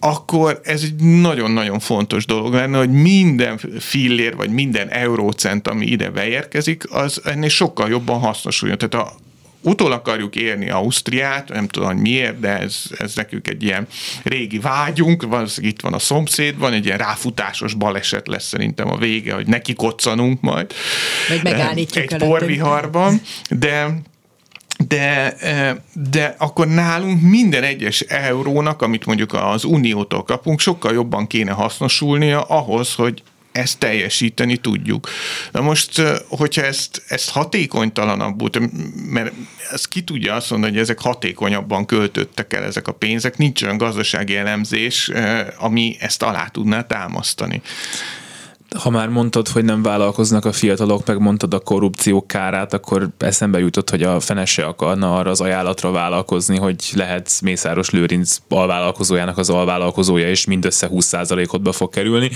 C: akkor ez egy nagyon-nagyon fontos dolog lenne, hogy minden fillér, vagy minden eurócent, ami ide beérkezik, az ennél sokkal jobban hasznosuljon. Tehát a utol akarjuk érni Ausztriát, nem tudom miért, de ez, ez nekünk egy ilyen régi vágyunk, valószínűleg itt van a szomszéd, van egy ilyen ráfutásos baleset lesz szerintem a vége, hogy neki koccanunk majd.
D: Vagy megállítjuk
C: Egy porviharban, de de, de akkor nálunk minden egyes eurónak, amit mondjuk az Uniótól kapunk, sokkal jobban kéne hasznosulnia ahhoz, hogy ezt teljesíteni tudjuk. Na most, hogyha ezt, ezt hatékonytalanabbul, mert ez ki tudja azt mondani, hogy ezek hatékonyabban költöttek el ezek a pénzek, nincs olyan gazdasági elemzés, ami ezt alá tudná támasztani
B: ha már mondtad, hogy nem vállalkoznak a fiatalok, meg mondtad a korrupció kárát, akkor eszembe jutott, hogy a fenese akarna arra az ajánlatra vállalkozni, hogy lehet Mészáros Lőrinc alvállalkozójának az alvállalkozója, és mindössze 20%-ot be fog kerülni,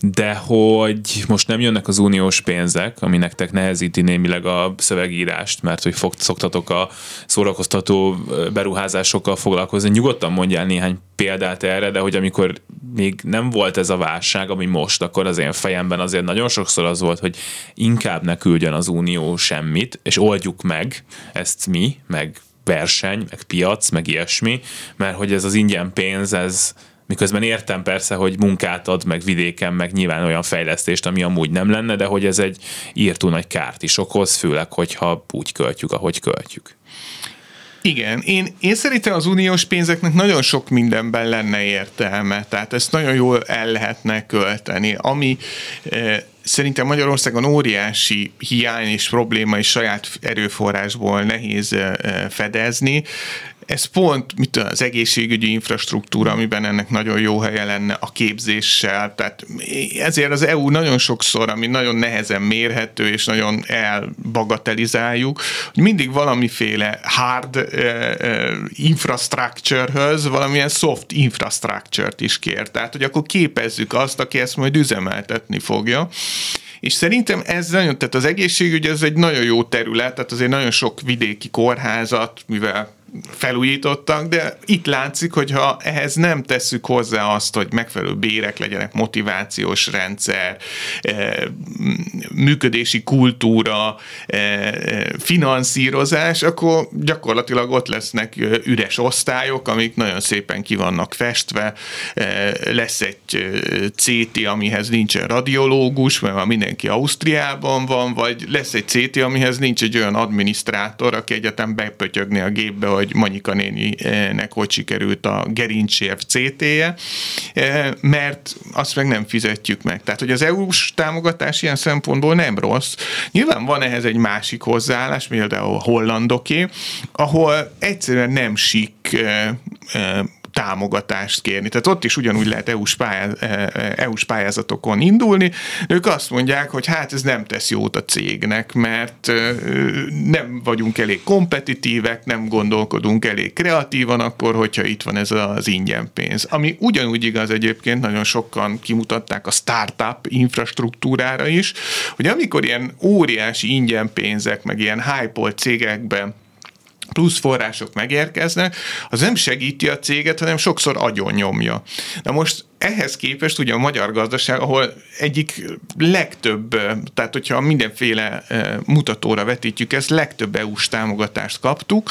B: de hogy most nem jönnek az uniós pénzek, ami nektek nehezíti némileg a szövegírást, mert hogy fog, szoktatok a szórakoztató beruházásokkal foglalkozni. Nyugodtan mondjál néhány példát erre, de hogy amikor még nem volt ez a válság, ami most, akkor az én fejemben azért nagyon sokszor az volt, hogy inkább ne küldjön az Unió semmit, és oldjuk meg ezt mi, meg verseny, meg piac, meg ilyesmi, mert hogy ez az ingyen pénz, ez miközben értem persze, hogy munkát ad, meg vidéken, meg nyilván olyan fejlesztést, ami amúgy nem lenne, de hogy ez egy írtó nagy kárt is okoz, főleg, hogyha úgy költjük, ahogy költjük.
C: Igen, én, én szerintem az uniós pénzeknek nagyon sok mindenben lenne értelme, tehát ezt nagyon jól el lehetne költeni. Ami eh, szerintem Magyarországon óriási hiány és probléma és saját erőforrásból nehéz eh, fedezni ez pont mit tudom, az egészségügyi infrastruktúra, amiben ennek nagyon jó helye lenne a képzéssel, tehát ezért az EU nagyon sokszor, ami nagyon nehezen mérhető, és nagyon elbagatelizáljuk, hogy mindig valamiféle hard uh, uh, infrastructure-höz valamilyen soft infrastructure-t is kér. Tehát, hogy akkor képezzük azt, aki ezt majd üzemeltetni fogja. És szerintem ez nagyon, tehát az egészségügy ez egy nagyon jó terület, tehát azért nagyon sok vidéki kórházat, mivel felújítottak, de itt látszik, hogy ha ehhez nem tesszük hozzá azt, hogy megfelelő bérek legyenek, motivációs rendszer, eh, működési kultúra, eh, finanszírozás, akkor gyakorlatilag ott lesznek eh, üres osztályok, amik nagyon szépen ki vannak festve, lesz egy CT, amihez nincsen radiológus, mert már mindenki Ausztriában van, vagy lesz egy CT, amihez nincs egy olyan adminisztrátor, aki egyetem bepötyögni a gépbe, hogy Manyika néninek hogy sikerült a gerincsér CT-je, mert azt meg nem fizetjük meg. Tehát, hogy az EU-s támogatás ilyen szempontból nem rossz. Nyilván van ehhez egy másik hozzáállás, például a hollandoké, ahol egyszerűen nem sik támogatást kérni. Tehát ott is ugyanúgy lehet EU-s, pályáz, EU-s pályázatokon indulni. Ők azt mondják, hogy hát ez nem tesz jót a cégnek, mert nem vagyunk elég kompetitívek, nem gondolkodunk elég kreatívan akkor, hogyha itt van ez az ingyen pénz. Ami ugyanúgy igaz egyébként, nagyon sokan kimutatták a startup infrastruktúrára is, hogy amikor ilyen óriási ingyen pénzek, meg ilyen hype cégekben plusz források megérkeznek, az nem segíti a céget, hanem sokszor agyon nyomja. Na most ehhez képest ugye a magyar gazdaság, ahol egyik legtöbb, tehát hogyha mindenféle mutatóra vetítjük ezt, legtöbb EU-s támogatást kaptuk,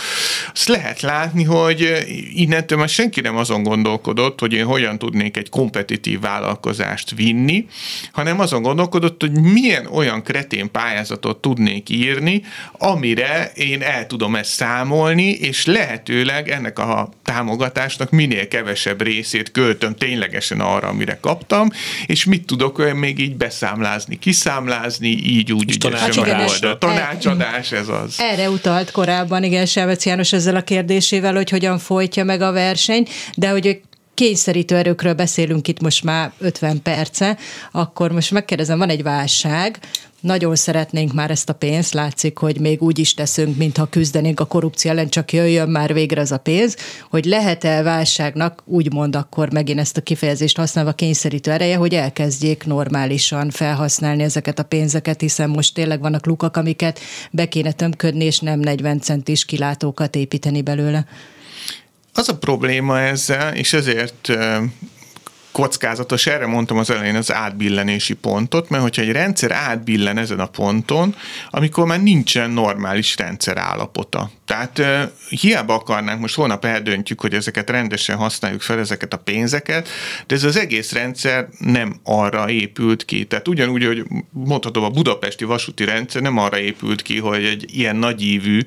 C: azt lehet látni, hogy innentől már senki nem azon gondolkodott, hogy én hogyan tudnék egy kompetitív vállalkozást vinni, hanem azon gondolkodott, hogy milyen olyan kretén pályázatot tudnék írni, amire én el tudom ezt számolni, és lehetőleg ennek a támogatásnak minél kevesebb részét költöm ténylegesen arra, amire kaptam, és mit tudok még így beszámlázni, kiszámlázni, így úgy
D: ügyesen
C: megoldani. Tanácsadás, ez az.
D: Erre utalt korábban, igen, Selvec János ezzel a kérdésével, hogy hogyan folytja meg a verseny, de hogy kényszerítő erőkről beszélünk itt most már 50 perce, akkor most megkérdezem, van egy válság, nagyon szeretnénk már ezt a pénzt, látszik, hogy még úgy is teszünk, mintha küzdenénk a korrupció ellen, csak jöjjön már végre ez a pénz, hogy lehet-e válságnak, úgymond akkor megint ezt a kifejezést használva kényszerítő ereje, hogy elkezdjék normálisan felhasználni ezeket a pénzeket, hiszen most tényleg vannak lukak, amiket be kéne tömködni, és nem 40 centis kilátókat építeni belőle.
C: Az a probléma ezzel, és ezért kockázatos, erre mondtam az elején az átbillenési pontot, mert hogyha egy rendszer átbillen ezen a ponton, amikor már nincsen normális rendszer állapota. Tehát hiába akarnánk, most holnap eldöntjük, hogy ezeket rendesen használjuk fel, ezeket a pénzeket, de ez az egész rendszer nem arra épült ki. Tehát ugyanúgy, hogy mondhatom, a budapesti vasúti rendszer nem arra épült ki, hogy egy ilyen nagyívű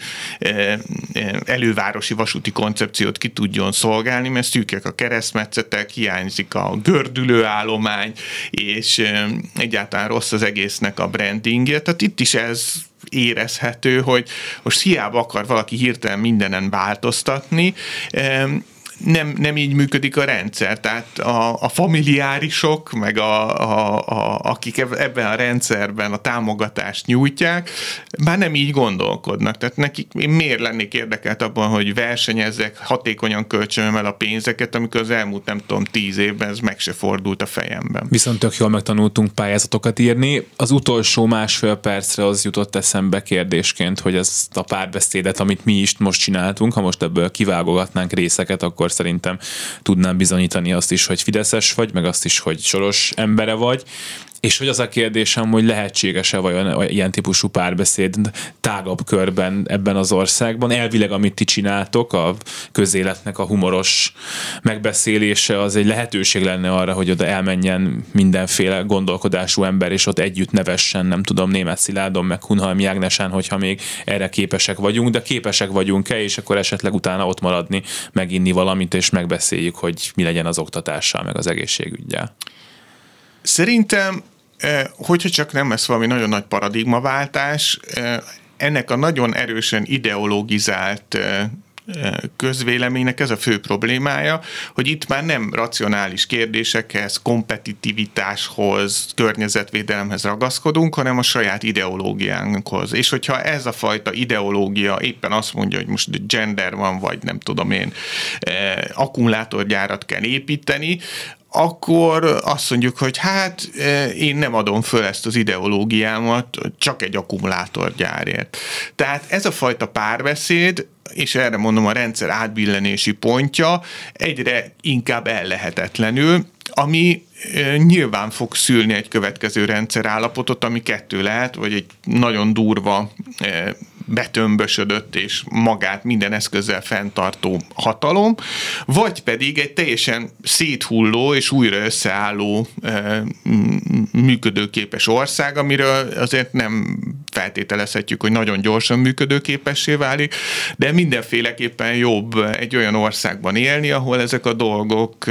C: elővárosi vasúti koncepciót ki tudjon szolgálni, mert szűkek a keresztmetszetek, hiányzik a gördülő állomány, és egyáltalán rossz az egésznek a brandingje. Tehát itt is ez érezhető, hogy most hiába akar valaki hirtelen mindenen változtatni, nem, nem így működik a rendszer. Tehát a, a familiárisok, meg a, a, a, akik ebben a rendszerben a támogatást nyújtják, már nem így gondolkodnak. Tehát nekik miért lennék érdekelt abban, hogy versenyezzek, hatékonyan költsön el a pénzeket, amikor az elmúlt nem tudom tíz évben ez meg se fordult a fejemben.
B: Viszont tök jól megtanultunk pályázatokat írni. Az utolsó másfél percre az jutott eszembe kérdésként, hogy ezt a párbeszédet, amit mi is most csináltunk, ha most ebből kivágogatnánk részeket, akkor szerintem tudnám bizonyítani azt is, hogy Fideszes vagy, meg azt is, hogy soros embere vagy, és hogy az a kérdésem, hogy lehetséges-e vajon ilyen típusú párbeszéd tágabb körben ebben az országban. Elvileg, amit ti csináltok, a közéletnek a humoros megbeszélése, az egy lehetőség lenne arra, hogy oda elmenjen mindenféle gondolkodású ember, és ott együtt nevessen, nem tudom, német Szilárdon, meg Hunhalmi Ágnesen, hogyha még erre képesek vagyunk, de képesek vagyunk-e, és akkor esetleg utána ott maradni, meginni valamit, és megbeszéljük, hogy mi legyen az oktatással, meg az egészségügyel.
C: Szerintem hogyha csak nem lesz valami nagyon nagy paradigmaváltás, ennek a nagyon erősen ideologizált közvéleménynek ez a fő problémája, hogy itt már nem racionális kérdésekhez, kompetitivitáshoz, környezetvédelemhez ragaszkodunk, hanem a saját ideológiánkhoz. És hogyha ez a fajta ideológia éppen azt mondja, hogy most gender van, vagy nem tudom én, akkumulátorgyárat kell építeni, akkor azt mondjuk, hogy hát e, én nem adom föl ezt az ideológiámat csak egy akkumulátorgyárért. Tehát ez a fajta párbeszéd, és erre mondom a rendszer átbillenési pontja, egyre inkább ellehetetlenül, ami e, nyilván fog szülni egy következő rendszer állapotot, ami kettő lehet, vagy egy nagyon durva e, betömbösödött és magát minden eszközzel fenntartó hatalom, vagy pedig egy teljesen széthulló és újra összeálló működőképes ország, amiről azért nem feltételezhetjük, hogy nagyon gyorsan működőképessé válik, de mindenféleképpen jobb egy olyan országban élni, ahol ezek a dolgok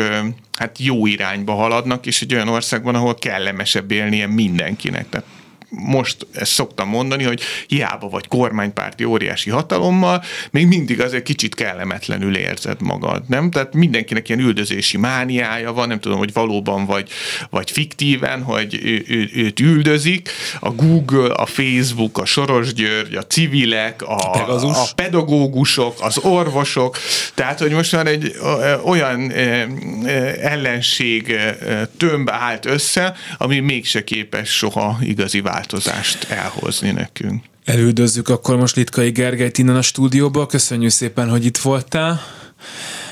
C: hát jó irányba haladnak, és egy olyan országban, ahol kellemesebb élnie mindenkinek. Tehát most ezt szoktam mondani, hogy hiába vagy kormánypárti óriási hatalommal, még mindig azért kicsit kellemetlenül érzed magad, nem? Tehát mindenkinek ilyen üldözési mániája van, nem tudom, hogy valóban vagy, vagy fiktíven, hogy ő, ő, őt üldözik. A Google, a Facebook, a Soros György, a civilek, a, a pedagógusok, az orvosok, tehát, hogy most már egy olyan ellenség tömb állt össze, ami mégse képes soha igazi változást változást elhozni nekünk.
B: Elődözzük akkor most Litkai Gergelyt innen a stúdióba. Köszönjük szépen, hogy itt voltál.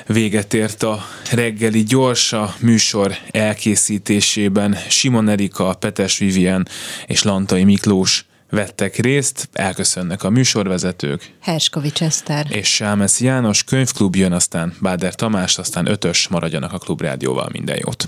B: Véget ért a reggeli gyors a műsor elkészítésében. Simon Erika, Petes Vivien és Lantai Miklós vettek részt, elköszönnek a műsorvezetők.
D: Herskovics Eszter.
B: És Sámesz János, könyvklub jön, aztán Báder Tamás, aztán ötös maradjanak a klubrádióval, minden jót.